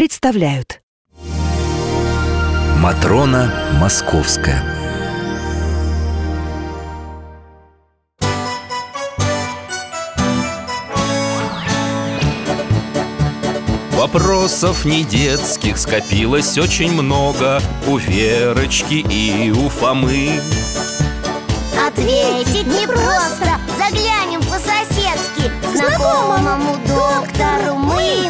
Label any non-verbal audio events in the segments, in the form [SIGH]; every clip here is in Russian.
представляют. Матрона Московская. Вопросов не детских скопилось очень много. У Верочки и у Фомы. Ответить непросто Заглянем по-соседски. Знакомому доктору мы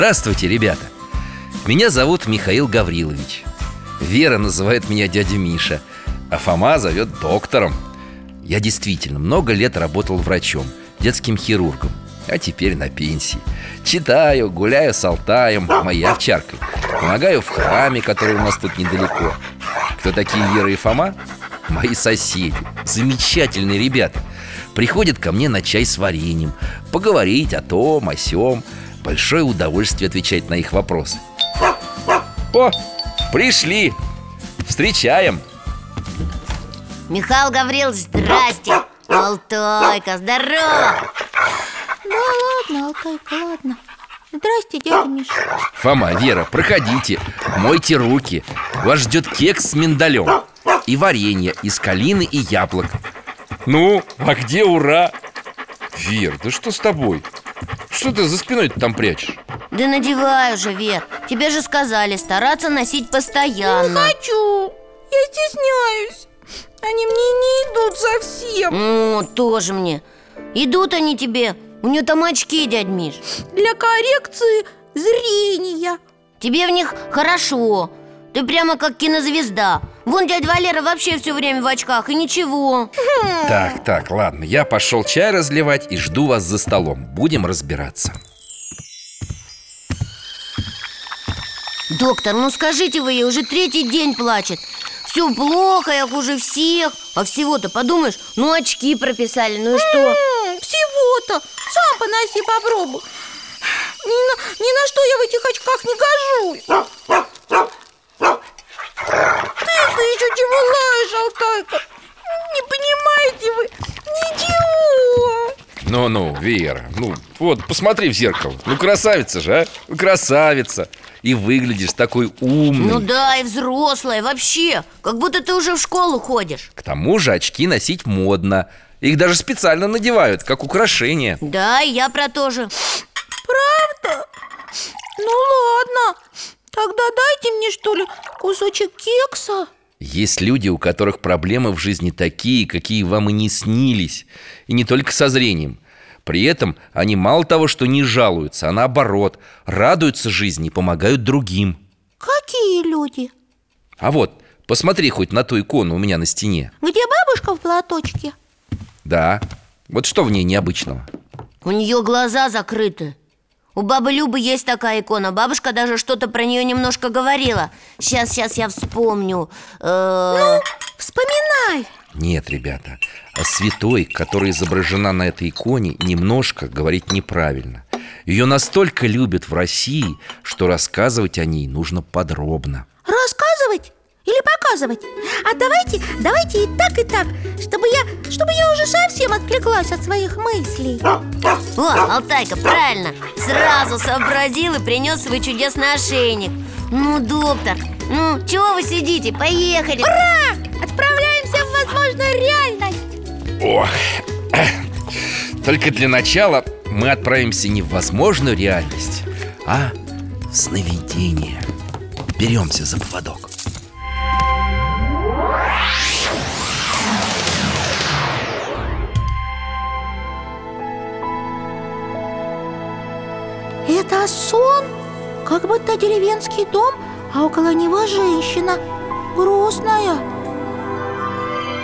Здравствуйте, ребята! Меня зовут Михаил Гаврилович. Вера называет меня дядя Миша А Фома зовет доктором. Я действительно много лет работал врачом Детским хирургом А теперь на пенсии. Читаю, гуляю с Алтаем Моей овчаркой. Помогаю в храме, который у нас тут недалеко. Кто такие Вера и Фома? Мои соседи. Замечательные ребята. Приходят ко мне на чай с вареньем. Поговорить о том, о сём Большое удовольствие отвечать на их вопросы. О, пришли! Встречаем! Михаил Гаврилович, здрасте. Алтайка, здорово. Да ладно, Алтайка, ладно? Здрасте, дядя Миша. Фома, Вера, проходите, мойте руки. Вас ждет кекс с миндалем. И варенье из калины и яблок. Ну, а где ура? Вер, да что с тобой? Что ты за спиной там прячешь? Да надевай уже, Вер. Тебе же сказали стараться носить Не постоянно хочу, я стесняюсь. Они мне не идут совсем. О, тоже мне. Идут они тебе. У нее там очки, дядь Миш. Для коррекции зрения. Тебе в них хорошо. Ты прямо как кинозвезда Вон дядя Валера вообще все время в очках И ничего. Так, так, ладно, я пошел чай разливать и жду вас за столом. Будем разбираться. Доктор, ну скажите вы ей, уже третий день плачет. Все плохо, я хуже всех. А всего-то, подумаешь, ну очки прописали, ну и что? Всего-то, сам поноси попробуй. Ни на, ни на что я в этих очках не гожусь Ты-то еще чего лаешь, Алтайка? Не понимаете вы ничего Ну-ну, Вера, ну вот, посмотри в зеркало. Ну красавица же, а? Ну, Красавица. И выглядишь такой умный. Ну да, и взрослая, вообще. Как будто ты уже в школу ходишь. К тому же очки носить модно. Их даже специально надевают, как украшение Да, и я про то же. Правда? Ну ладно. Тогда дайте мне, что ли, кусочек кекса Есть люди, у которых проблемы в жизни такие, какие вам и не снились И не только со зрением При этом они мало того, что не жалуются, а наоборот Радуются жизни и помогают другим Какие люди? А вот, посмотри хоть на ту икону у меня на стене Где бабушка в платочке? Да, вот что в ней необычного? У нее глаза закрыты У бабы Любы есть такая икона. Бабушка даже что-то про нее немножко говорила. Сейчас, сейчас я вспомню. Э, Вспоминай. Нет, ребята, о святой, которая изображена на этой иконе, немножко говорить неправильно. Ее настолько любят в России, что рассказывать о ней нужно подробно. Рассказывать или показывать? А давайте, давайте и так, и так Чтобы я, чтобы я уже совсем отвлеклась от своих мыслей. О, Алтайка, правильно. Сразу сообразил и принес свой чудесный ошейник. Ну, доктор, ну, чего вы сидите? Поехали. Ура! Отправляемся в возможную реальность. Ох, [CLEARS THROAT] Только для начала мы отправимся не в возможную реальность, а в сновидение. Беремся за поводок Это сон? Как будто деревенский дом, а около него женщина. Грустная.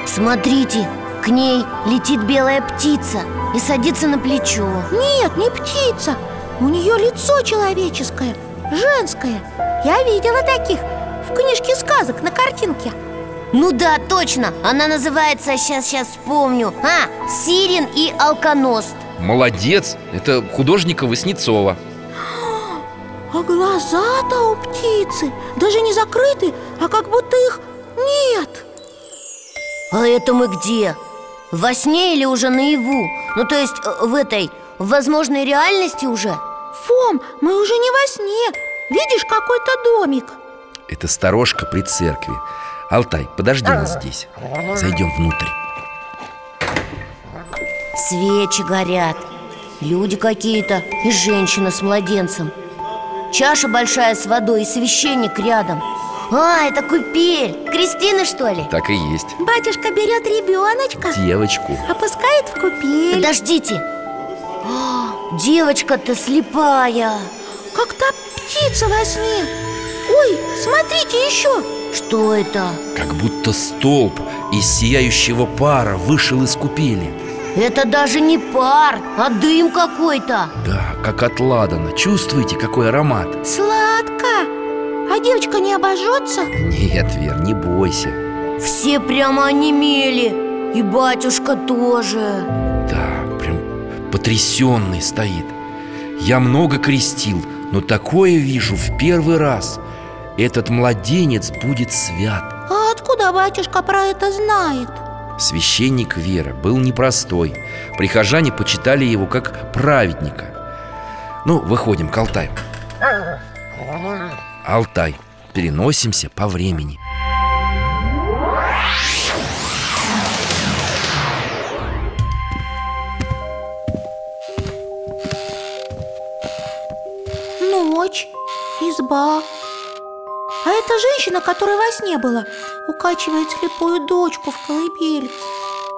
Смотрите, к ней летит белая птица и садится на плечо. Нет, не птица. У нее лицо человеческое, женское. Я видела таких в книжке сказок на картинке Ну да, точно, она называется, сейчас, сейчас вспомню. А, Сирин и Алконост. Молодец, это художника Васнецова. А глаза-то у птицы даже не закрыты, а как будто их нет. А это мы где? Во сне или уже наяву? Ну, то есть э, в этой, в возможной реальности уже? Фом, мы уже не во сне. Видишь, какой-то домик. Это сторожка при церкви Алтай, подожди нас здесь. Зайдем внутрь. Свечи горят. Люди какие-то и женщина с младенцем. Чаша большая с водой и священник рядом. А, это купель. Кристина, что ли? Так и есть. Батюшка берет ребеночка Девочку. Опускает в купель. Подождите. А, Девочка-то слепая. Как та птица во сне Ой, смотрите еще Что это? Как будто столб из сияющего пара вышел из купели. Это даже не пар, а дым какой-то. Да, как от ладана. Чувствуете, какой аромат? Сладко. А девочка не обожжется? Нет, Вер, не бойся. Все прямо онемели. И батюшка тоже. Да, прям потрясенный стоит. Я много крестил, но такое вижу в первый раз Этот младенец будет свят. А откуда батюшка про это знает? Священник Вера был непростой. Прихожане почитали его как праведника. Ну, выходим к Алтаю. Алтай, переносимся по времени. Ночь, изба А эта женщина, которая во сне была Укачивает слепую дочку в колыбельке.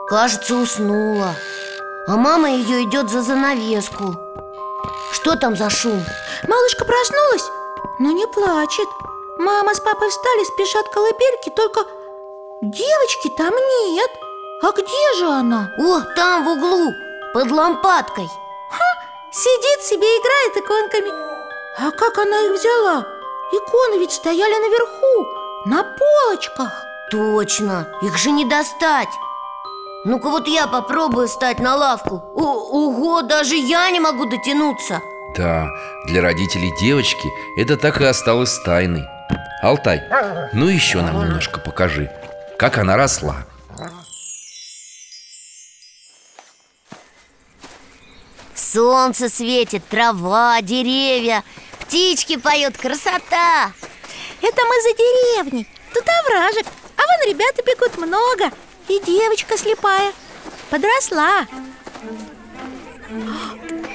Кажется, уснула. А мама ее идет за занавеску. Что там за шум? Малышка проснулась, но не плачет. Мама с папой встали, спешат к колыбельке Только девочки там нет. А где же она? О, там в углу, под лампадкой. Сидит себе, играет иконками. А как она их взяла? Иконы ведь стояли наверху, на полочках. Точно, их же не достать. Ну-ка вот я попробую встать на лавку. О, Ого, даже я не могу дотянуться. Да, для родителей девочки это так и осталось тайной. Алтай, ну еще нам немножко покажи Как она росла. Солнце светит, трава, деревья Птички поют, красота! Это мы за деревней. Тут овражек А вон ребята бегут много. И девочка слепая. Подросла.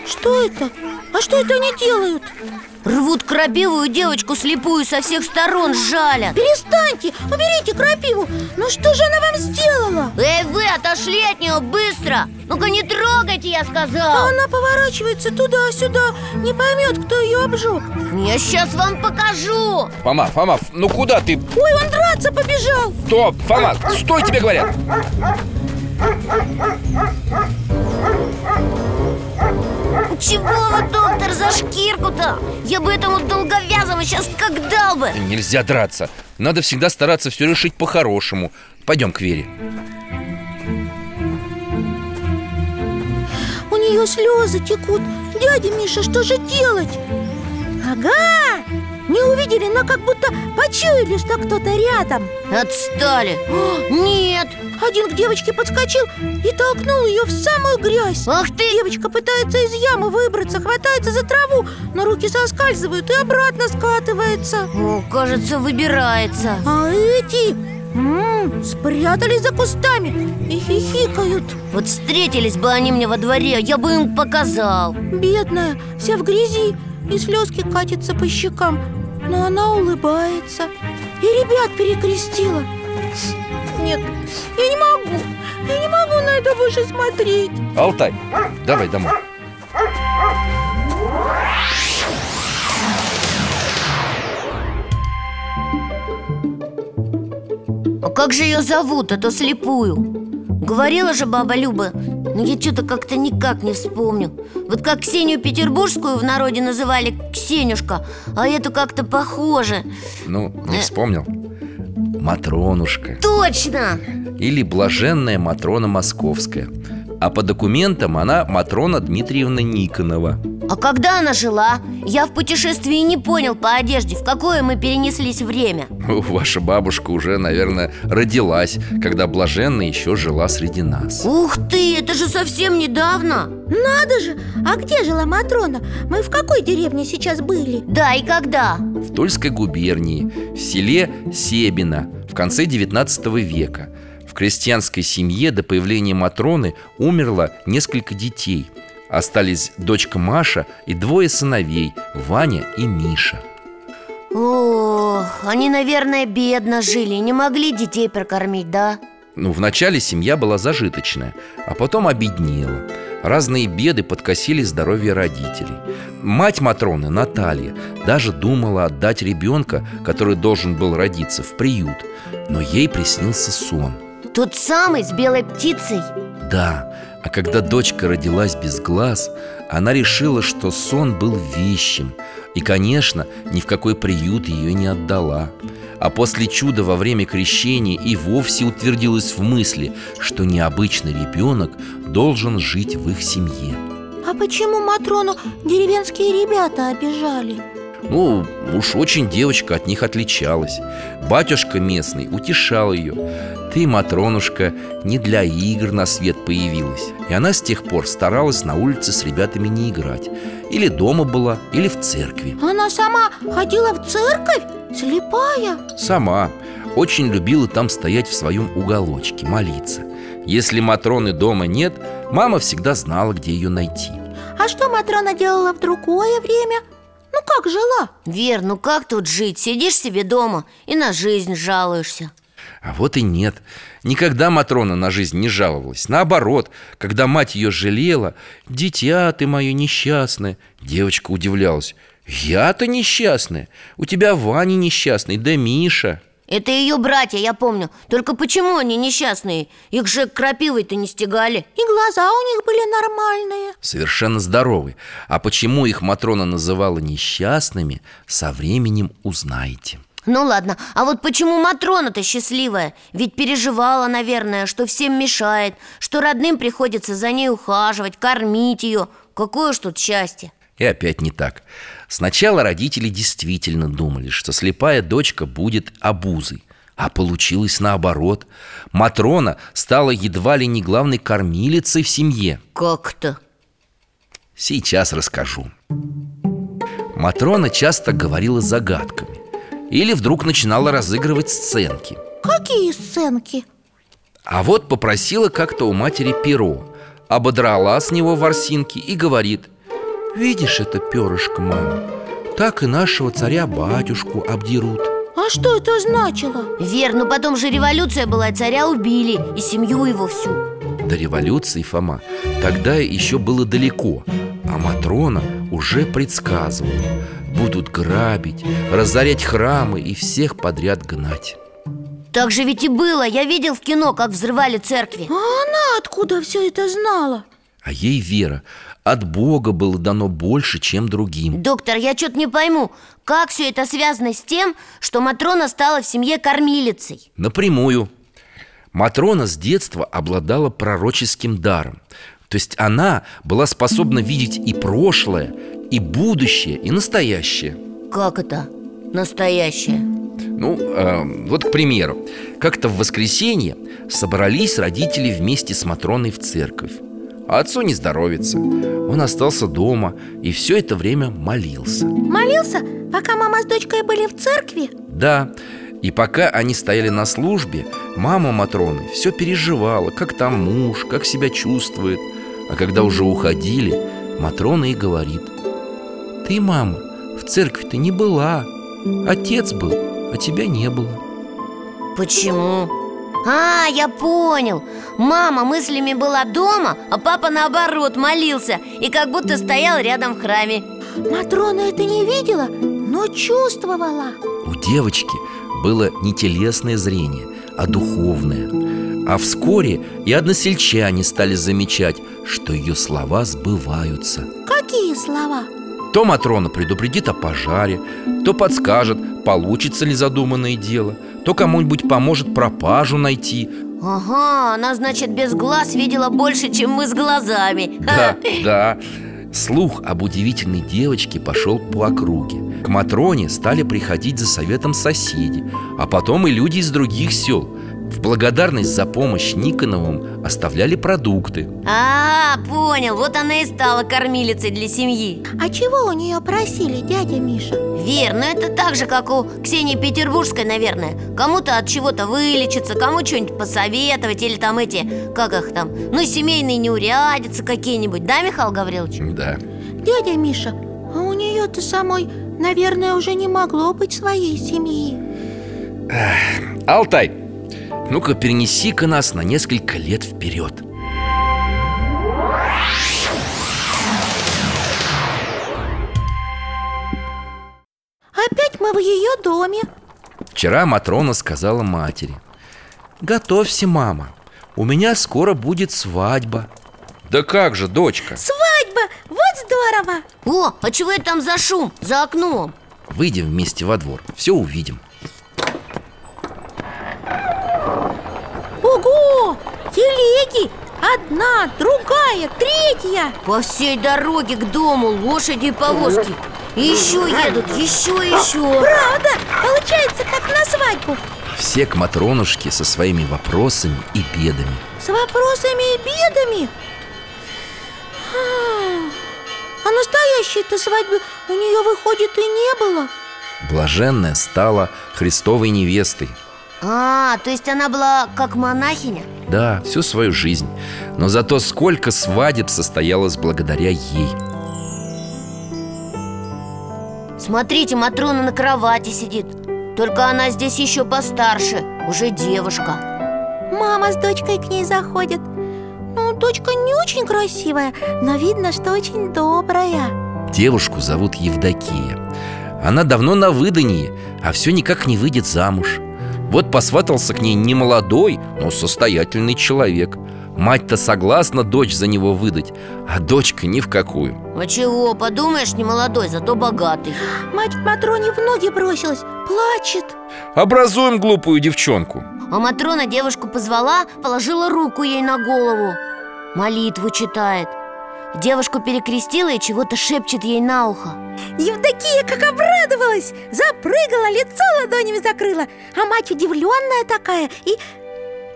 Что это? А что это они делают? Рвут крапивую девочку слепую со всех сторон жалят. Перестаньте, уберите крапиву! Ну что же она вам сделала? Эй, вы отошли от нее быстро! Ну-ка не трогайте, я А сказал она поворачивается туда-сюда Не поймет, кто ее обжег. Я сейчас вам покажу! Фома, Фома, ну куда ты? Ой, он драться побежал! Стоп, Фома, стой, тебе говорят Чего вы, доктор, за шкирку-то? Я бы этому долговязому сейчас как дал бы Нельзя драться Надо всегда стараться все решить по-хорошему Пойдем к Вере У нее слезы текут Дядя Миша, что же делать? Ага! Не увидели, но как будто почуяли, что кто-то рядом. Отстали. О, [GASPS] Нет Один к девочке подскочил и толкнул ее в самую грязь. Ах ты! Девочка пытается из ямы выбраться, хватается за траву Но руки соскальзывают и обратно скатывается. О, кажется, выбирается. А эти М, Спрятались за кустами и хихикают. Вот встретились бы они мне во дворе, я бы им показал. Бедная, вся в грязи И слезки катятся по щекам Но она улыбается. И ребят перекрестила. Нет, я не могу Я не могу на это больше смотреть. Алтай, давай домой. А как же ее зовут, эту слепую? Говорила же баба Люба Но я что-то как-то никак не вспомню. Вот как Ксению Петербургскую в народе называли Ксенюшка А эту как-то похоже. Ну, не вспомнил. Матронушка Точно! Или блаженная Матрона Московская А по документам она Матрона Дмитриевна Никонова А когда она жила? Я в путешествии не понял по одежде В какое мы перенеслись время [LAUGHS] Ваша бабушка уже, наверное, родилась Когда блаженная еще жила среди нас Ух ты, это же совсем недавно Надо же, а где жила Матрона? Мы в какой деревне сейчас были? Да, и когда? В Тульской губернии, в селе Себино В конце 19 века В крестьянской семье до появления Матроны умерло несколько детей Остались дочка Маша и двое сыновей Ваня и Миша. Ох, они, наверное, бедно жили Не могли детей прокормить, да? Ну, вначале семья была зажиточная, а потом обеднела. Разные беды подкосили здоровье родителей. Мать Матроны, Наталья, даже думала отдать ребенка, который должен был родиться, в приют. Но ей приснился сон. Тот самый с белой птицей? Да, а когда дочка родилась без глаз, она решила, что сон был вещим И, конечно, ни в какой приют ее не отдала А после чуда во время крещения и вовсе утвердилась в мысли, что необычный ребенок должен жить в их семье А почему Матрону деревенские ребята обижали? Ну, уж очень девочка от них отличалась. Батюшка местный утешал ее Ты, Матронушка, не для игр на свет появилась И она с тех пор старалась на улице с ребятами не играть. Или дома была, или в церкви. Она сама ходила в церковь? Слепая? Сама. Очень любила там стоять в своем уголочке, молиться. Если Матроны дома нет, мама всегда знала, где ее найти. А что Матрона делала в другое время? Ну как жила? Вер, ну как тут жить? Сидишь себе дома и на жизнь жалуешься. А вот и нет. Никогда Матрона на жизнь не жаловалась. Наоборот, когда мать ее жалела Дитя ты мое несчастное Девочка удивлялась. Я-то несчастная? У тебя Ваня несчастный, да Миша Это ее братья, я помню. Только почему они несчастные? Их же крапивой-то не стегали. И глаза у них были нормальные. Совершенно здоровы. А почему их Матрона называла несчастными Со временем узнаете. Ну ладно, а вот почему Матрона-то счастливая? Ведь переживала, наверное, что всем мешает Что родным приходится за ней ухаживать, кормить ее Какое ж тут счастье? И опять не так Сначала родители действительно думали, что слепая дочка будет обузой А получилось наоборот. Матрона стала едва ли не главной кормилицей в семье. Как-то. Сейчас расскажу. Матрона часто говорила загадками Или вдруг начинала разыгрывать сценки. Какие сценки? А вот попросила как-то у матери перо Ободрала с него ворсинки и говорит Видишь это перышко, мама? Так и нашего царя-батюшку обдерут. А что это значило? Вер, ну потом же революция была, и царя убили И семью его всю. До революции, Фома, тогда еще было далеко А Матрона уже предсказывала. Будут грабить, разорять храмы и всех подряд гнать. Так же ведь и было, я видел в кино, как взрывали церкви. А она откуда все это знала? А ей вера от Бога было дано больше, чем другим. Доктор, я что-то не пойму Как все это связано с тем, что Матрона стала в семье кормилицей? Напрямую. Матрона с детства обладала пророческим даром. То есть она была способна видеть и прошлое, и будущее, и настоящее. Как это? Настоящее? Ну, э, вот, к примеру. Как-то в воскресенье собрались родители вместе с Матроной в церковь а отцу не здоровится Он остался дома и все это время молился Молился, пока мама с дочкой были в церкви? Да, И пока они стояли на службе, мама Матроны все переживала, как там муж, как себя чувствует. А когда уже уходили, Матрона и говорит Ты, мама, в церкви-то не была Отец был, а тебя не было Почему? А, я понял Мама мыслями была дома, а папа наоборот молился И как будто стоял рядом в храме. Матрона это не видела, но чувствовала. У девочки было не телесное зрение, а духовное. А вскоре и односельчане стали замечать, что ее слова сбываются. Какие слова? То Матрона предупредит о пожаре, то подскажет, получится ли задуманное дело То кому-нибудь поможет пропажу найти Ага, она, значит, без глаз видела больше, чем мы с глазами. [LAUGHS] Да, да. Слух об удивительной девочке пошел по округе. К Матроне стали приходить за советом соседи А потом и люди из других сел В благодарность за помощь Никоновым оставляли продукты. А, понял, вот она и стала кормилицей для семьи. А чего у нее просили, дядя Миша? Вер, ну это так же, как у Ксении Петербургской, наверное. Кому-то от чего-то вылечиться, кому что-нибудь посоветовать Или там эти, как их там, ну семейные неурядицы какие-нибудь Да, Михаил Гаврилович? Да. Дядя Миша, а у нее-то самой, наверное, уже не могло быть своей семьи. Алтай, ну-ка перенеси-ка нас на несколько лет вперед Опять мы в ее доме Вчера Матрона сказала матери Готовься, мама У меня скоро будет свадьба Да как же, дочка Свадьба! Вот здорово! О, а чего это там за шум? За окном Выйдем вместе во двор, все увидим Телеги! Одна, другая, третья! По всей дороге к дому лошади и повозки. Еще едут, еще, еще. Правда? Получается, как на свадьбу. Все к Матронушке со своими вопросами и бедами. С вопросами и бедами? А, А настоящей-то свадьбы у нее, выходит, и не было. Блаженная стала Христовой невестой А, то есть она была как монахиня? Да, всю свою жизнь. Но зато сколько свадеб состоялось благодаря ей. Смотрите, Матрона на кровати сидит. Только она здесь еще постарше, уже девушка. Мама с дочкой к ней заходит. Ну, дочка не очень красивая, но видно, что очень добрая. Девушку зовут Евдокия. Она давно на выдании, а все никак не выйдет замуж Вот посватался к ней не молодой, но состоятельный человек. Мать-то согласна дочь за него выдать, а дочка ни в какую. А чего, подумаешь, не молодой, зато богатый. Мать к Матроне в ноги бросилась, плачет. Образуем глупую девчонку. А Матрона девушку позвала, положила руку ей на голову. Молитву читает Девушку перекрестила и чего-то шепчет ей на ухо Евдокия как обрадовалась Запрыгала, лицо ладонями закрыла А мать удивленная такая и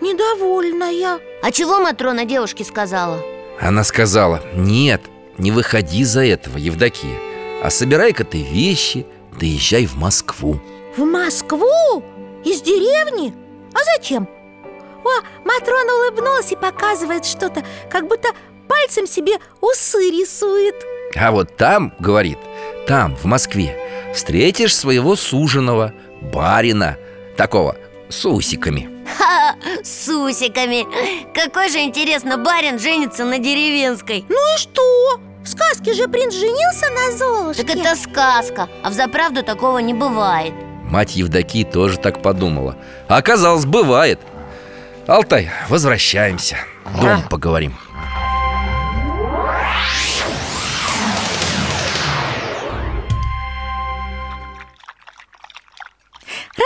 недовольная А чего Матрона девушке сказала? Она сказала, нет, не выходи за этого, Евдокия А собирай-ка ты вещи, да езжай в Москву В Москву? Из деревни? А зачем? О, Матрона улыбнулась и показывает что-то Как будто пальцем себе усы рисует. А вот там, говорит, там, в Москве Встретишь своего суженого, барина Такого, с усиками. Ха, с усиками. Какой же, интересно, барин женится на деревенской. Ну и что? В сказке же принц женился на Золушке. Так это сказка, а в заправду такого не бывает. Мать Евдокии тоже так подумала. А оказалось, бывает. Алтай, возвращаемся. Дом поговорим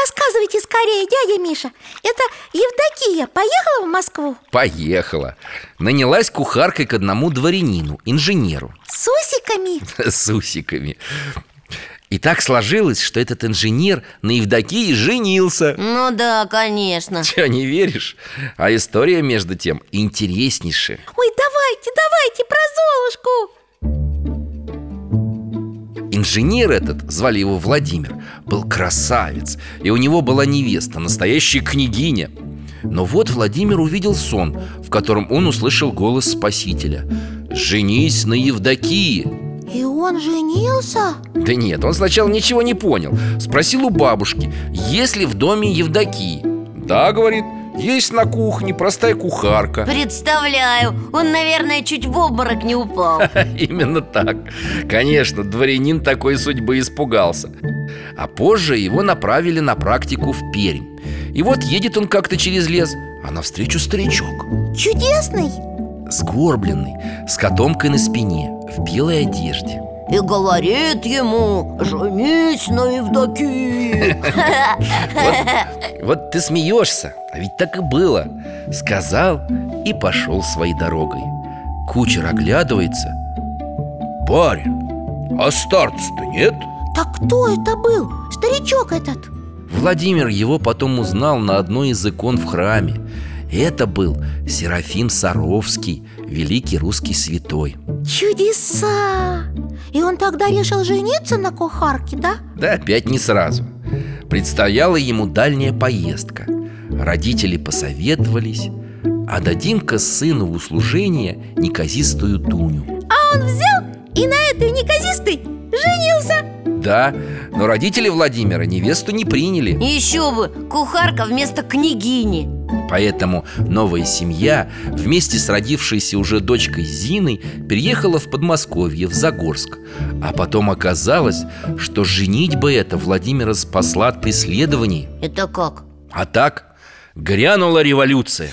Рассказывайте скорее, дядя Миша. Это Евдокия поехала в Москву? Поехала. Нанялась кухаркой к одному дворянину, инженеру. С усиками? [LAUGHS] С усиками. И так сложилось, что этот инженер на Евдокии женился. Ну да, конечно. [LAUGHS] Че, не веришь? А история, между тем, интереснейшая. Ой, давайте, давайте про Золушку инженер этот, звали его Владимир, был красавец И у него была невеста, настоящая княгиня Но вот Владимир увидел сон, в котором он услышал голос Спасителя «Женись на Евдокии!» И он женился? Да нет, он сначала ничего не понял Спросил у бабушки, есть ли в доме Евдокии Да, говорит, есть на кухне простая кухарка. Представляю, он, наверное, чуть в обморок не упал. [LAUGHS] Именно так. Конечно, дворянин такой судьбы испугался. А позже его направили на практику в Пермь. И вот едет он как-то через лес А навстречу старичок. Чудесный? Сгорбленный, с котомкой на спине, в белой одежде И говорит ему, женись на Евдокии Вот ты смеешься, а ведь так и было Сказал и пошел своей дорогой Кучер оглядывается Барин, а старца-то нет? Так кто это был? Старичок этот? Владимир его потом узнал на одной из икон в храме Это был Серафим Саровский, великий русский святой. Чудеса! И он тогда решил жениться на кухарке, да? Да опять не сразу. Предстояла ему дальняя поездка. Родители посоветовались Отдадим-ка сыну в услужение неказистую Дуню. А он взял и на этой неказистой женился. Да, но родители Владимира невесту не приняли. Еще бы, кухарка вместо княгини Поэтому новая семья вместе с родившейся уже дочкой Зиной переехала в Подмосковье, в Загорск. А потом оказалось, что женитьба эта Владимира спасла от преследований. Это как? А так грянула революция.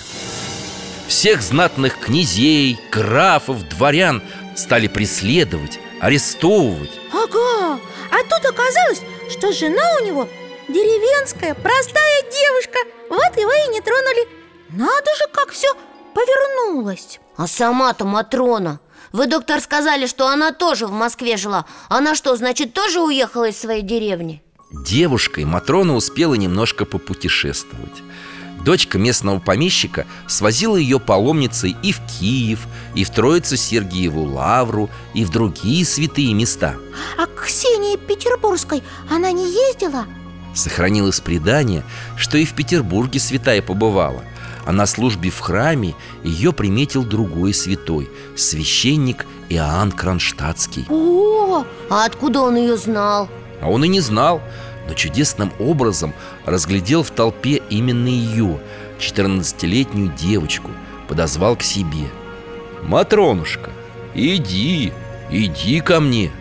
Всех знатных князей, графов, дворян стали преследовать, арестовывать. Ага, а тут оказалось, что жена у него деревенская, простая девушка. Вот его и не тронули. Надо же, как все повернулось. А сама-то Матрона. Вы, доктор, сказали, что она тоже в Москве жила. Она что, значит, тоже уехала из своей деревни? Девушкой Матрона успела немножко попутешествовать. Дочка местного помещика свозила ее паломницей и в Киев, и в Троицу-Сергиеву Лавру, и в другие святые места. А к Ксении Петербургской она не ездила? Сохранилось предание, что и в Петербурге святая побывала А на службе в храме ее приметил другой святой Священник Иоанн Кронштадтский. О, А откуда он ее знал? А он и не знал, но чудесным образом разглядел в толпе именно ее, 14-летнюю девочку, подозвал к себе. «Матронушка, иди, иди ко мне.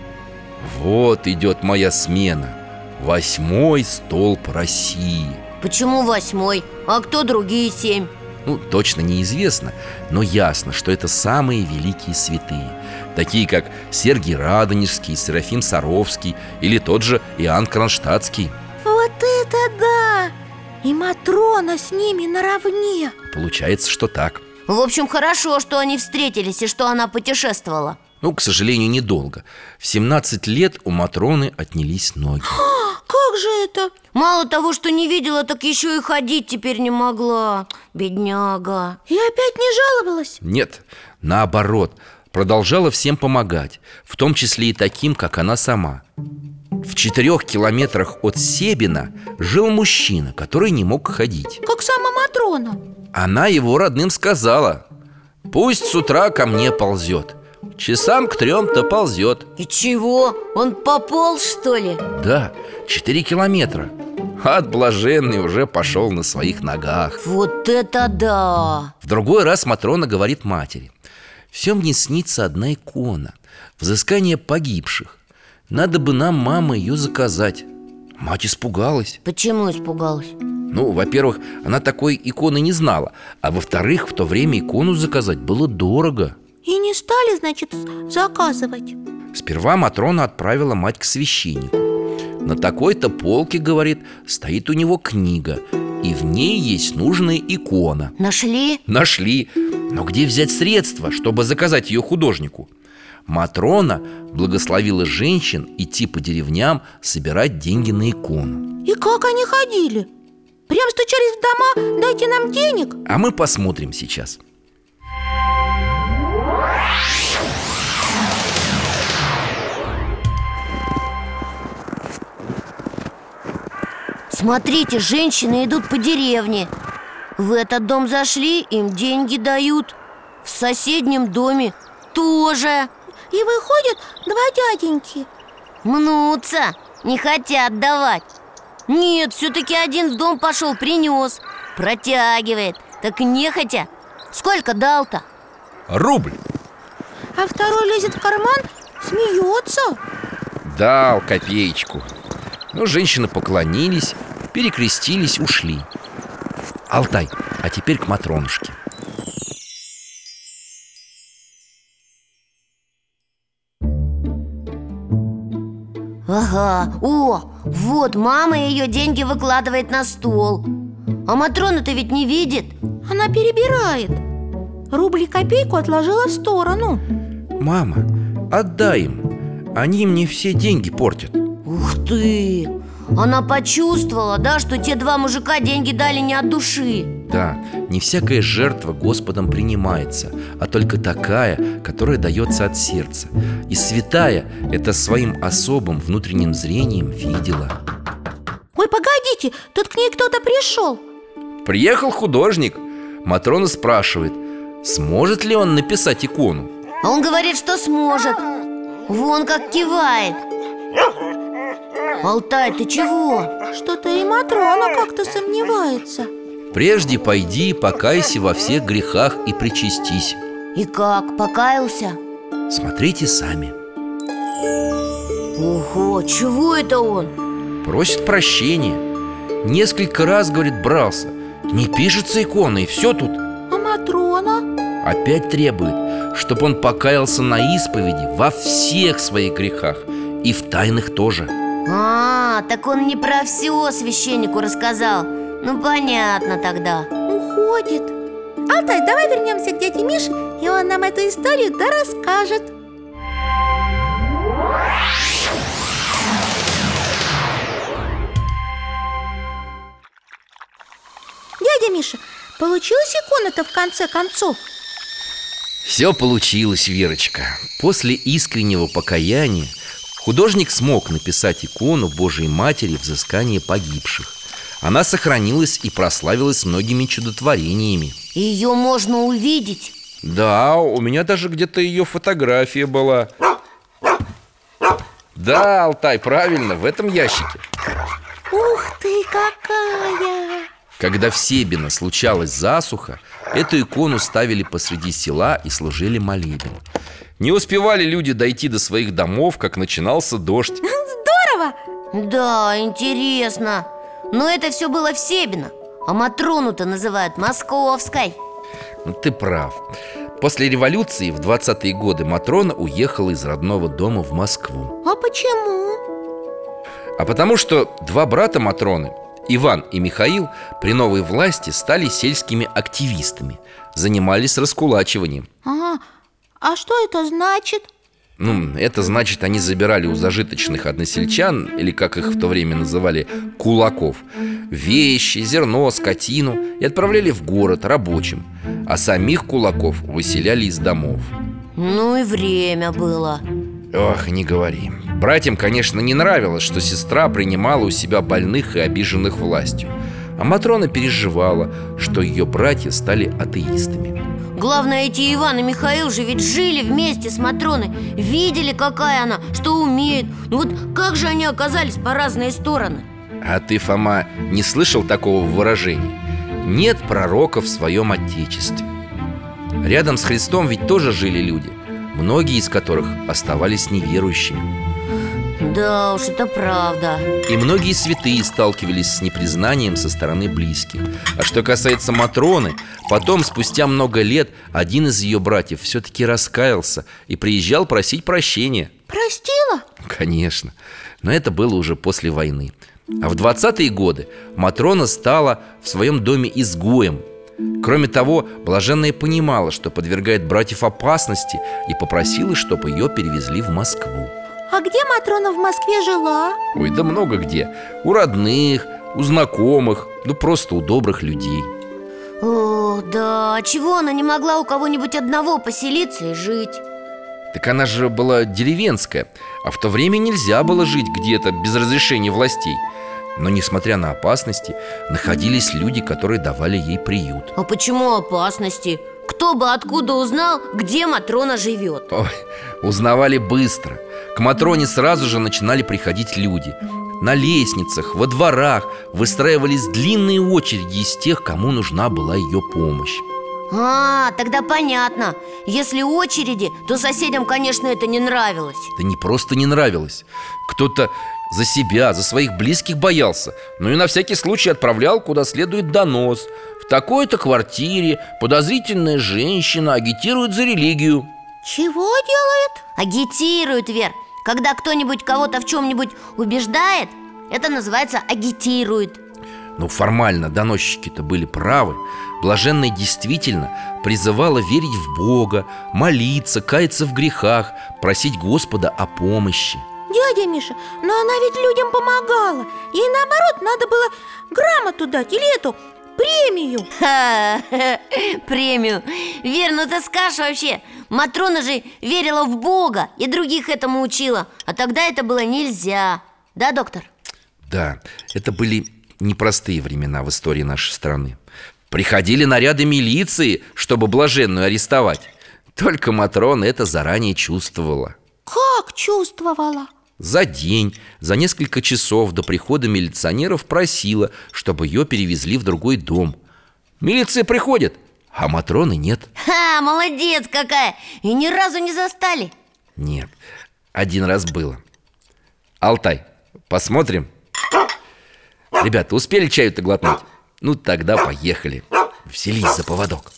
Вот идет моя смена, восьмой столб России» Почему восьмой? А кто другие семь? Ну, точно неизвестно, но ясно, что это самые великие святые. Такие, как Сергий Радонежский, Серафим Саровский или тот же Иоанн Кронштадтский. Вот это да! И Матрона с ними наравне! Получается, что так. В общем, хорошо, что они встретились и что она путешествовала. Ну, к сожалению, недолго. В 17 лет у Матроны отнялись ноги [GASPS] Как же это? Мало того, что не видела, так еще и ходить теперь не могла. Бедняга. И опять не жаловалась? Нет, наоборот, продолжала всем помогать В том числе и таким, как она сама. В четырех километрах от Себина жил мужчина, который не мог ходить. Как сама Матрона. Она его родным сказала Пусть с утра ко мне ползет Часам к трем-то ползет И чего? Он пополз, что ли? Да, четыре километра. От блаженный уже пошел на своих ногах. Вот это да! В другой раз Матрона говорит матери. Все мне снится одна икона. Взыскание погибших. Надо бы нам, мама, ее заказать Мать испугалась. Почему испугалась? Ну, во-первых, она такой иконы не знала. А во-вторых, в то время икону заказать было дорого значит, заказывать? Сперва Матрона отправила мать к священнику. На такой-то полке, говорит, стоит у него книга И в ней есть нужная икона Нашли? Нашли. Но где взять средства, чтобы заказать ее художнику? Матрона благословила женщин идти по деревням собирать деньги на икону. И как они ходили? Прям стучались в дома, дайте нам денег А мы посмотрим сейчас Смотрите, женщины идут по деревне. В этот дом зашли, им деньги дают. В соседнем доме тоже. И выходят два дяденьки. Мнутся, не хотят давать. Нет, все-таки один в дом пошел, принес Протягивает, так нехотя. Сколько дал-то? Рубль. А второй лезет в карман, смеется Дал копеечку. Но женщины поклонились, перекрестились, ушли. Алтай, а теперь к Матронушке. Ага, о, вот мама ее деньги выкладывает на стол. А Матрона-то ведь не видит. Она перебирает. Рубль и копейку отложила в сторону. Мама, отдай им. Они мне все деньги портят. Ух ты! Она почувствовала, да, что те два мужика деньги дали не от души. Да, не всякая жертва Господом принимается А только такая, которая дается от сердца. И святая это своим особым внутренним зрением видела. Ой, погодите, тут к ней кто-то пришел Приехал художник. Матрона спрашивает Сможет ли он написать икону? А он говорит, что сможет. Вон как кивает Алтай, ты чего? Что-то и Матрона как-то сомневается Прежде пойди, покайся во всех грехах и причастись И как, покаялся? Смотрите сами Ого, чего это он? Просит прощения Несколько раз, говорит, брался Не пишется икона, и все тут А Матрона? Опять требует, чтобы он покаялся на исповеди во всех своих грехах И в тайных тоже А, так он не про все священнику рассказал. Ну, понятно тогда. Уходит. Алтай, давай вернемся к дяде Мише И он нам эту историю да расскажет. Дядя Миша, получилась икона-то в конце концов? Все получилось, Верочка. После искреннего покаяния Художник смог написать икону Божией Матери взыскания погибших Она сохранилась и прославилась многими чудотворениями. Ее можно увидеть? Да, у меня даже где-то ее фотография была. Да, Алтай, правильно, в этом ящике. Ух ты, какая! Когда в Себино случалась засуха, эту икону ставили посреди села и служили молебен. Не успевали люди дойти до своих домов, как начинался дождь. Здорово! Да, интересно Но это все было в Себино А Матрону-то называют Московской Ну, ты прав. После революции в 20-е годы Матрона уехала из родного дома в Москву. А почему? А потому что два брата Матроны, Иван и Михаил, при новой власти стали сельскими активистами, занимались раскулачиванием. А, а что это значит? Ну, это значит, они забирали у зажиточных односельчан, или как их в то время называли, кулаков, вещи, зерно, скотину и отправляли в город рабочим, а самих кулаков выселяли из домов. Ну и время было Ох, не говори. Братьям, конечно, не нравилось, что сестра принимала у себя больных и обиженных властью. А Матрона переживала, что ее братья стали атеистами. Главное, эти Иван и Михаил же ведь жили вместе с Матроной Видели, какая она, что умеет Ну вот как же они оказались по разные стороны? А ты, Фома, не слышал такого выражения? Нет пророка в своем отечестве. Рядом с Христом ведь тоже жили люди, многие из которых оставались неверующими. Да уж, это правда. И многие святые сталкивались с непризнанием со стороны близких. А что касается Матроны Потом, спустя много лет, один из ее братьев все-таки раскаялся И приезжал просить прощения. Простила? Конечно, но это было уже после войны. А в 20-е годы Матрона стала в своем доме изгоем. Кроме того, блаженная понимала, что подвергает братьев опасности И попросила, чтобы ее перевезли в Москву А где Матрона в Москве жила? Ой, да много где У родных, у знакомых, ну просто у добрых людей О, да, а чего она не могла у кого-нибудь одного поселиться и жить? Так она же была деревенская А в то время нельзя было жить где-то без разрешения властей Но несмотря на опасности, находились люди, которые давали ей приют А почему опасности? Кто бы откуда узнал, где Матрона живет? Ой, узнавали быстро К Матроне сразу же начинали приходить люди. На лестницах, во дворах выстраивались длинные очереди из тех, кому нужна была ее помощь. А, тогда понятно. Если очереди, то соседям, конечно, это не нравилось. Да не просто не нравилось. Кто-то за себя, за своих близких боялся Ну и на всякий случай отправлял куда следует донос. В такой-то квартире подозрительная женщина агитирует за религию. Чего делает? Агитирует, Вер Когда кто-нибудь кого-то в чем-нибудь убеждает Это называется агитирует. Но формально доносчики-то были правы. Блаженная действительно призывала верить в Бога Молиться, каяться в грехах Просить Господа о помощи. Дядя Миша, но она ведь людям помогала. Ей наоборот надо было грамоту дать или эту премию. Ха, Премию. Вер, ну ты скажешь вообще Матрона же верила в Бога И других этому учила А тогда это было нельзя. Да, доктор? Да, это были непростые времена в истории нашей страны. Приходили наряды милиции, чтобы блаженную арестовать. Только Матрона это заранее чувствовала. Как чувствовала? За день, за несколько часов до прихода милиционеров просила, чтобы ее перевезли в другой дом. Милиция приходит, а Матроны нет. Ха, молодец какая! И ни разу не застали. Нет, один раз было. Алтай, посмотрим. Ребята, успели чаю-то глотнуть? Ну тогда поехали. Взялись за поводок.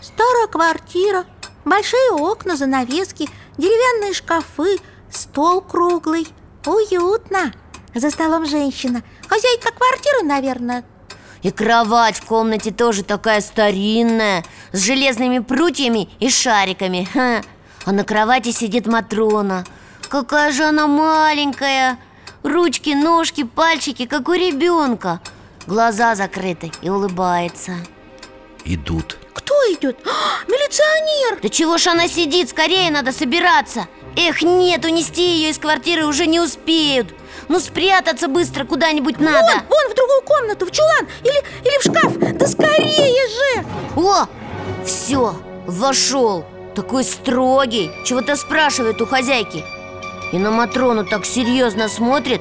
Старая квартира, большие окна, занавески, деревянные шкафы, стол круглый. Уютно. За столом женщина. Хозяйка квартиры, наверное. И кровать в комнате тоже такая старинная С железными прутьями и шариками. Ха. А на кровати сидит Матрона. Какая же она маленькая. Ручки, ножки, пальчики, как у ребенка Глаза закрыты и улыбается. Идут. Кто идет? А, милиционер! Да чего ж она сидит? Скорее надо собираться Эх, нет, унести ее из квартиры уже не успеют. Ну спрятаться быстро куда-нибудь надо. Вон, вон в другую комнату, в чулан или, или в шкаф. Да скорее же! О, все, вошел Такой строгий. Чего-то спрашивает у хозяйки. И на Матрону так серьезно смотрит.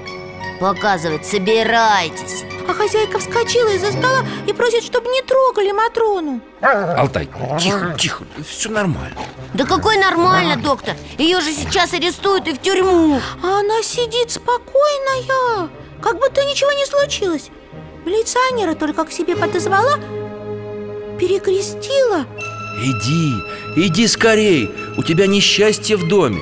Показывает, собирайтесь А хозяйка вскочила из-за стола и просит, чтобы не трогали Матрону. Алтай, тихо, тихо, все нормально. Да какой нормально, доктор? Ее же сейчас арестуют и в тюрьму. А она сидит спокойная Как будто ничего не случилось. Милиционера только к себе подозвала Перекрестила. Иди, иди скорей, у тебя несчастье в доме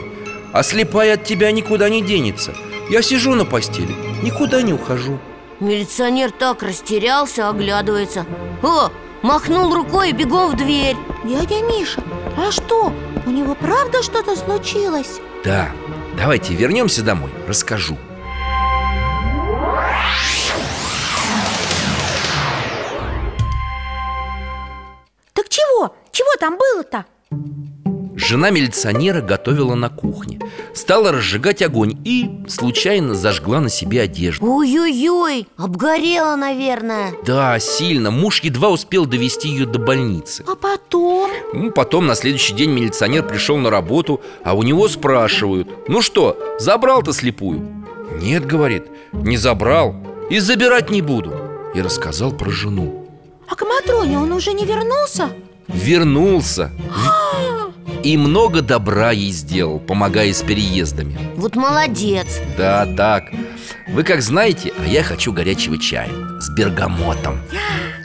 А слепая от тебя никуда не денется. Я сижу на постели, никуда не ухожу Милиционер так растерялся, оглядывается О, махнул рукой и бегом в дверь Дядя Миша, а что, у него правда что-то случилось? Да, давайте вернемся домой, расскажу Так чего? Чего там было-то? Жена милиционера готовила на кухне. Стала разжигать огонь и случайно зажгла на себе одежду. Ой-ой-ой, обгорела, наверное. Да, сильно, муж едва успел довести ее до больницы. А потом? Ну, Потом на следующий день милиционер пришел на работу, а у него спрашивают Ну что, забрал ты слепую? Нет, говорит, не забрал и забирать не буду И рассказал про жену. А к Матроне он уже не вернулся? Вернулся И много добра ей сделал, помогая с переездами. Вот молодец. Да, так. Вы как знаете, а я хочу горячего чая С бергамотом.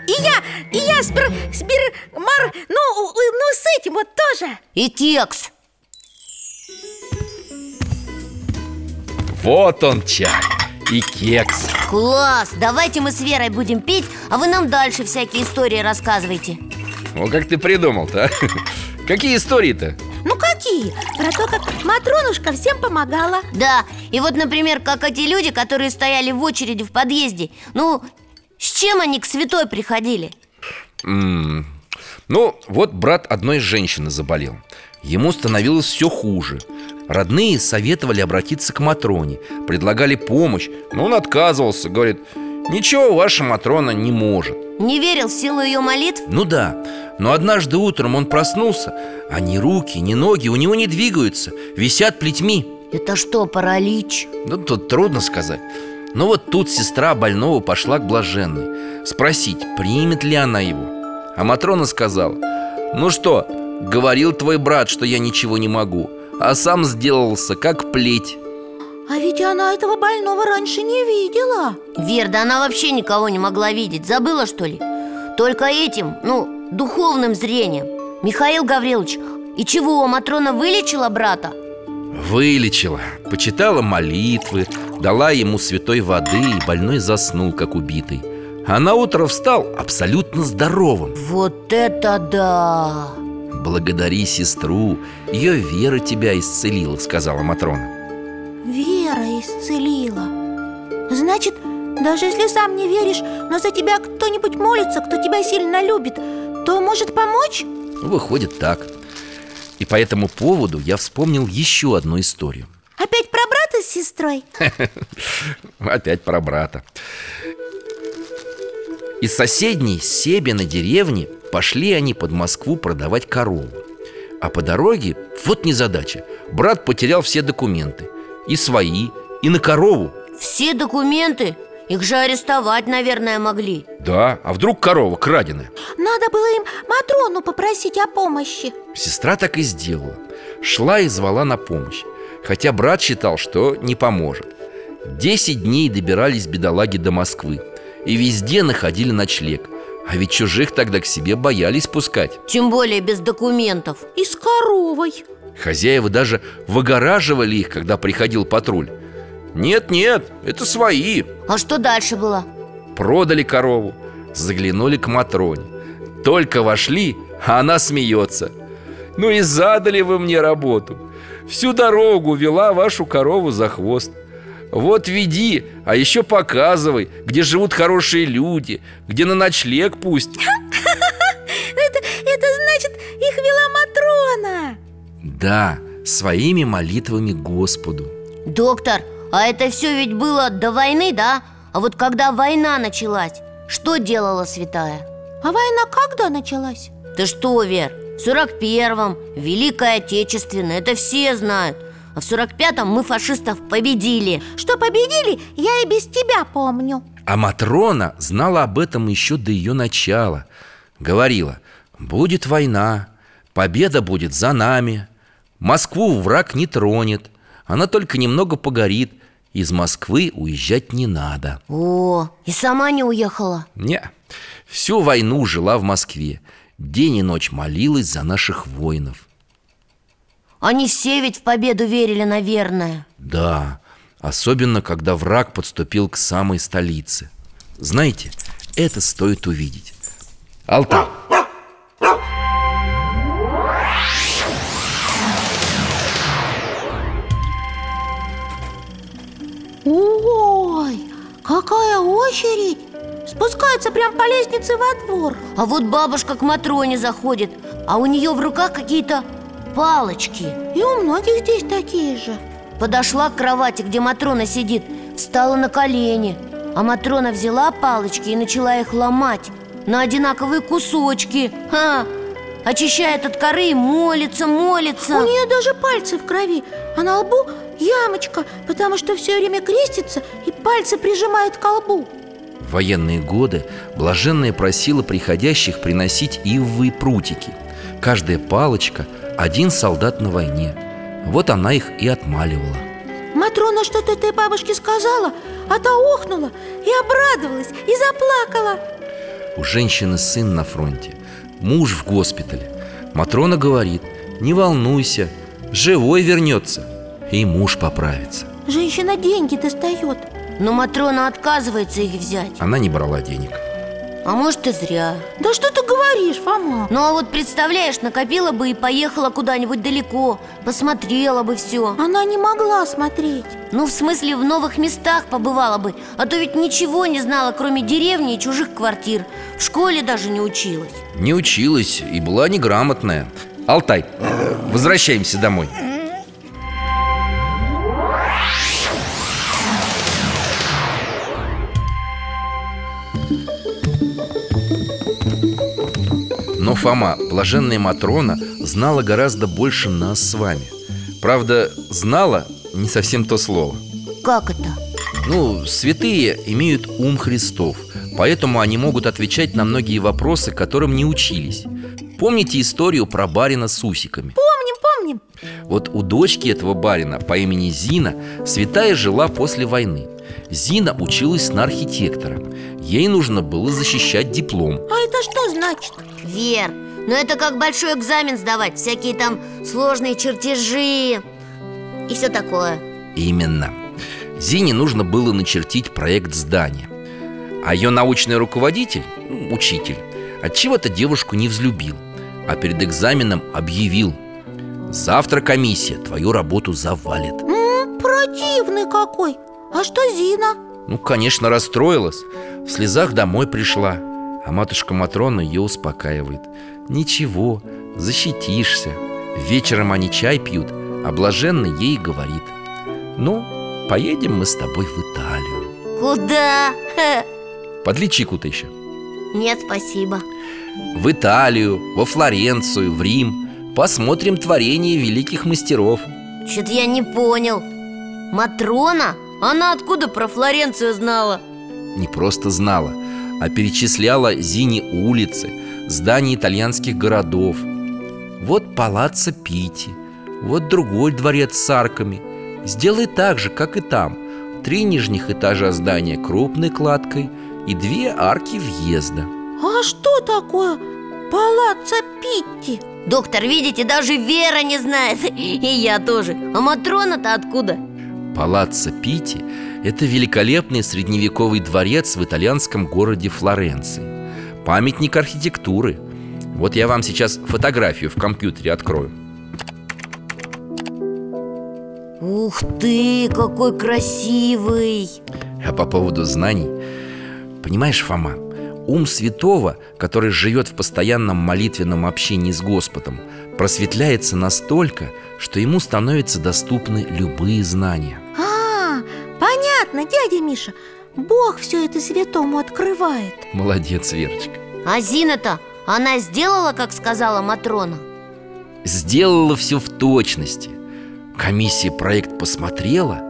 И я, и я сбер, сбер, мар, ну, ну с этим вот тоже. И кекс Вот он чай и кекс. Класс, давайте мы с Верой будем пить А вы нам дальше всякие истории рассказывайте. О, как ты придумал-то, а? Какие истории-то? Ну какие? Про то, как Матронушка всем помогала Да, и вот, например, как эти люди, которые стояли в очереди в подъезде Ну, с чем они к святой приходили? М, Ну, вот брат одной женщины заболел Ему становилось все хуже Родные советовали обратиться к Матроне Предлагали помощь Но он отказывался, говорит Ничего ваша Матрона не может. Не верил в силу ее молитв? Ну да, но однажды утром он проснулся А ни руки, ни ноги у него не двигаются Висят плетьми. Это что, паралич? Ну, тут трудно сказать. Но вот тут сестра больного пошла к блаженной Спросить, примет ли она его. А Матрона сказала Ну что, говорил твой брат, что я ничего не могу А сам сделался, как плеть А ведь она этого больного раньше не видела. Вер, да она вообще никого не могла видеть. Забыла, что ли? Только этим, ну, духовным зрением. Михаил Гаврилович, и чего, Матрона вылечила брата? Вылечила, почитала молитвы Дала ему святой воды И больной заснул, как убитый. А на утро встал абсолютно здоровым. Вот это да! Благодари сестру Ее вера тебя исцелила, сказала Матрона Вера исцелила. Значит, даже если сам не веришь, но за тебя кто-нибудь молится, кто тебя сильно любит То может помочь? Выходит так. И по этому поводу я вспомнил еще одну историю. Опять про брата с сестрой? [LAUGHS] Опять про брата. Из соседней Себиной деревни пошли они под Москву продавать корову. А по дороге, вот незадача Брат потерял все документы И свои, и на корову. Все документы? Их же арестовать, наверное, могли. Да, а вдруг корова краденая? Надо было им Матрону попросить о помощи. Сестра так и сделала. Шла и звала на помощь. Хотя брат считал, что не поможет. Десять дней добирались бедолаги до Москвы. И везде находили ночлег. А ведь чужих тогда к себе боялись пускать. Тем более без документов. И с коровой Хозяева даже выгораживали их, когда приходил патруль. Нет-нет, это свои А что дальше было? Продали корову, заглянули к Матроне. Только вошли, а она смеется. Ну и задали вы мне работу. Всю дорогу вела вашу корову за хвост. Вот веди, а еще показывай, где живут хорошие люди Где на ночлег пусть [LAUGHS] Это, это значит, их вела Матрона Да, своими молитвами Господу Доктор, а это все ведь было до войны, да? А вот когда война началась, что делала святая? А война когда началась? Ты что, Вер, в 41-м Великая Отечественная, это все знают А в 45-м мы фашистов победили Что победили, я и без тебя помню А Матрона знала об этом еще до ее начала Говорила, будет война, победа будет за нами Москву враг не тронет Она только немного погорит Из Москвы уезжать не надо. О, и сама не уехала? Не, всю войну жила в Москве День и ночь молилась за наших воинов. Они все ведь в победу верили, наверное. Да, особенно когда враг подступил к самой столице. Знаете, это стоит увидеть. Алтай какая очередь? Спускается прям по лестнице во двор. А вот бабушка к Матроне заходит А у нее в руках какие-то палочки. И у многих здесь такие же. Подошла к кровати, где Матрона сидит Встала на колени. А Матрона взяла палочки и начала их ломать На одинаковые кусочки. Ха! Очищает от коры и молится, молится. У нее даже пальцы в крови А на лбу ямочка Потому что все время крестится и пальцы прижимает к лбу В военные годы блаженная просила приходящих приносить ивовые прутики. Каждая палочка – один солдат на войне. Вот она их и отмаливала. Матрона что-то этой бабушке сказала? А та охнула и обрадовалась, и заплакала. У женщины сын на фронте Муж в госпитале. Матрона говорит Не волнуйся, живой вернется И муж поправится. Женщина деньги достает. Но Матрона отказывается их взять. Она не брала денег. А может и зря. Да что ты говоришь, Фома? Ну а вот представляешь, накопила бы и поехала куда-нибудь далеко. Посмотрела бы все Она не могла смотреть. Ну в смысле в новых местах побывала бы. А то ведь ничего не знала, кроме деревни и чужих квартир. В школе даже не училась. Не училась и была неграмотная. Алтай, возвращаемся домой Фома, блаженная Матрона, знала гораздо больше нас с вами. Правда, знала не совсем то слово. Как это? Ну, святые имеют ум Христов Поэтому они могут отвечать на многие вопросы, которым не учились. Помните историю про барина с усиками? Помним, помним. Вот у дочки этого барина по имени Зина Святая жила после войны Зина училась на архитектора. Ей нужно было защищать диплом. А это что значит? Вер, ну это как большой экзамен сдавать Всякие там сложные чертежи И все такое. Именно. Зине нужно было начертить проект здания. А ее научный руководитель, ну, учитель от чего то девушку не взлюбил А перед экзаменом объявил. Завтра комиссия твою работу завалит М, Противный какой А что Зина? Ну, конечно, расстроилась. В слезах домой пришла. А матушка Матрона ее успокаивает. Ничего, защитишься. Вечером они чай пьют А блаженный ей говорит. Ну, поедем мы с тобой в Италию Куда? Чику-то еще Нет, спасибо. В Италию, во Флоренцию, в Рим. Посмотрим творение великих мастеров. Что-то я не понял. Матрона? Она откуда про Флоренцию знала? Не просто знала, а перечисляла Зине улицы, здания итальянских городов Вот палаццо Пити, вот другой дворец с арками Сделай так же, как и там Три нижних этажа здания крупной кладкой И две арки въезда А что такое палаццо Питти? Доктор, видите, даже Вера не знает [LAUGHS] И я тоже А Матрона-то откуда? Палаццо Пити – это великолепный средневековый дворец в итальянском городе Флоренции. Памятник архитектуры. Вот я вам сейчас фотографию в компьютере открою. Ух ты, какой красивый! А по поводу знаний. Понимаешь, Фома, ум святого, который живет в постоянном молитвенном общении с Господом Просветляется настолько, что ему становятся доступны любые знания понятно, дядя Миша Бог все это святому открывает. Молодец, Верочка. А Зина-то, она сделала, как сказала Матрона? Сделала все в точности. Комиссия проект посмотрела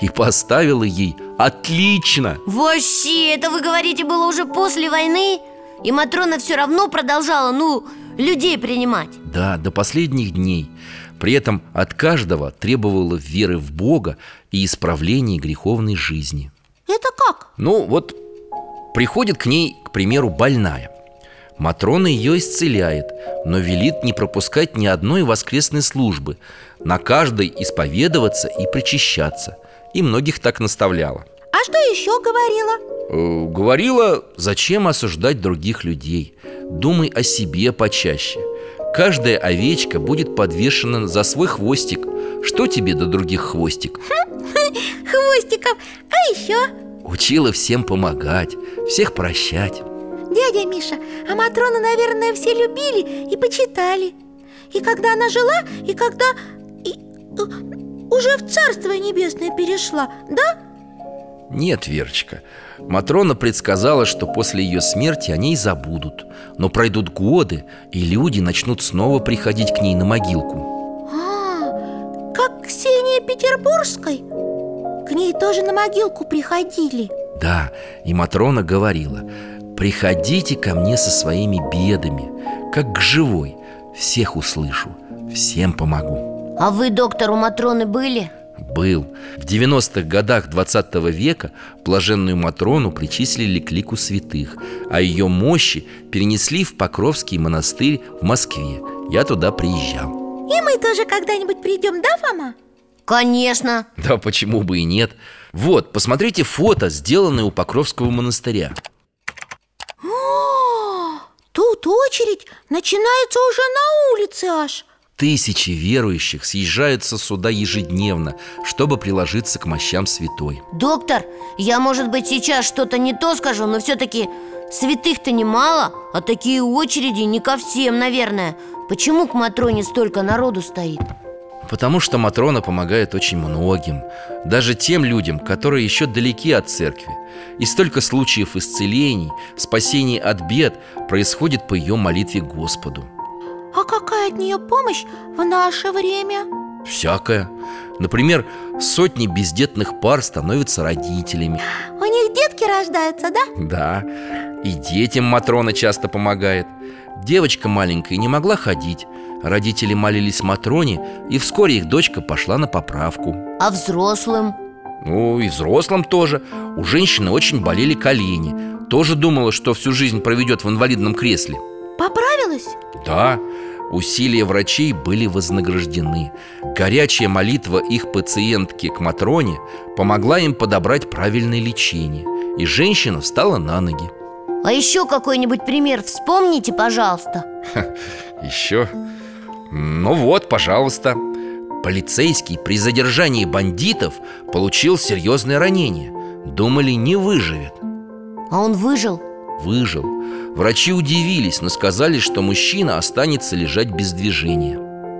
и поставила ей отлично! Вообще, это вы говорите, было уже после войны? И Матрона все равно продолжала, ну, людей принимать. Да, до последних дней. При этом от каждого требовала веры в Бога и исправления греховной жизни. Это как? Ну вот приходит к ней, к примеру, больная. Матрона ее исцеляет, но велит не пропускать ни одной воскресной службы. На каждой исповедоваться и причащаться. И многих так наставляла. А что еще говорила? Э, Говорила, зачем осуждать других людей? Думай о себе почаще Каждая овечка будет подвешена за свой хвостик Что тебе до других хвостик? [LAUGHS] Хвостиков, а еще? Учила всем помогать, всех прощать Дядя Миша, а Матрону, наверное, все любили и почитали И когда она жила, и когда... и, э, уже в Царство Небесное перешла, да? Нет, Верочка. Матрона предсказала, что после ее смерти о ней забудут. Но пройдут годы, и люди начнут снова приходить к ней на могилку. А, как Ксения Петербургской? К ней тоже на могилку приходили. Да, и Матрона говорила Приходите ко мне со своими бедами Как к живой. Всех услышу, всем помогу А вы, доктор, у Матроны были? Был. В 90-х годах 20 века Блаженную Матрону причислили к лику святых А ее мощи перенесли в Покровский монастырь в Москве. Я туда приезжал. И мы тоже когда-нибудь придем, да, Фома? Конечно. Да почему бы и нет. Вот, посмотрите фото, сделанное у Покровского монастыря. О, Тут очередь начинается уже на улице аж Тысячи верующих съезжаются сюда ежедневно, чтобы приложиться к мощам святой. Доктор, я, может быть, сейчас что-то не то скажу, но все-таки святых-то немало А такие очереди не ко всем, наверное. Почему к Матроне столько народу стоит? Потому что Матрона помогает очень многим Даже тем людям, которые еще далеки от церкви. И столько случаев исцелений, спасений от бед происходит по ее молитве Господу А какая от нее помощь в наше время? Всякое. Например, сотни бездетных пар становятся родителями. У них детки рождаются, да? Да, и детям Матрона часто помогает. Девочка маленькая не могла ходить. Родители молились Матроне, и вскоре их дочка пошла на поправку. А взрослым? Ну и взрослым тоже. У женщины очень болели колени. Тоже думала, что всю жизнь проведет в инвалидном кресле. Поправилась? Да, усилия врачей были вознаграждены. Горячая молитва их пациентки к Матроне Помогла им подобрать правильное лечение И женщина встала на ноги. А еще какой-нибудь пример вспомните, пожалуйста. Еще? Ну вот, пожалуйста. Полицейский при задержании бандитов получил серьезное ранение. Думали, не выживет. А он выжил? Выжил. Врачи удивились, но сказали, что мужчина останется лежать без движения.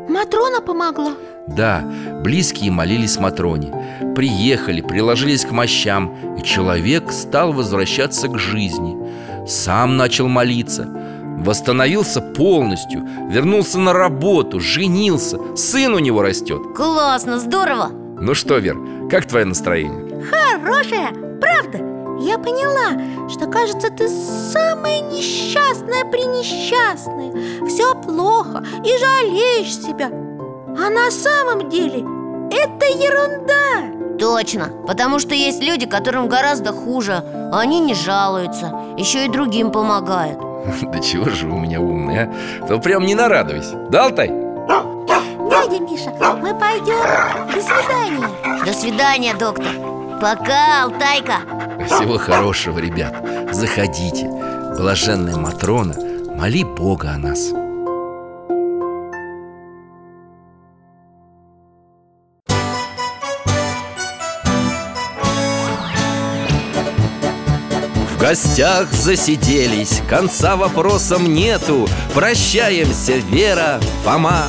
Матрона помогла? Да, близкие молились Матроне. Приехали, приложились к мощам И человек стал возвращаться к жизни. Сам начал молиться. Восстановился полностью Вернулся на работу, женился Сын у него растет. Классно, здорово! Ну что, Вер, как твое настроение? Хорошая, правда Я поняла, что, кажется, ты самая несчастная пренесчастная Все плохо и жалеешь себя. А на самом деле это ерунда. Точно, потому что есть люди, которым гораздо хуже. А они не жалуются, еще и другим помогают. [LAUGHS] Да чего же вы у меня умные, а? То прям не нарадуйся Да, Алтай? Дядя Миша, мы пойдем До свидания. До свидания, доктор. Пока, Алтайка Всего хорошего, ребят. Заходите. Блаженная Матрона Моли Бога о нас. В гостях засиделись Конца вопросам нету. Прощаемся, Вера, Фома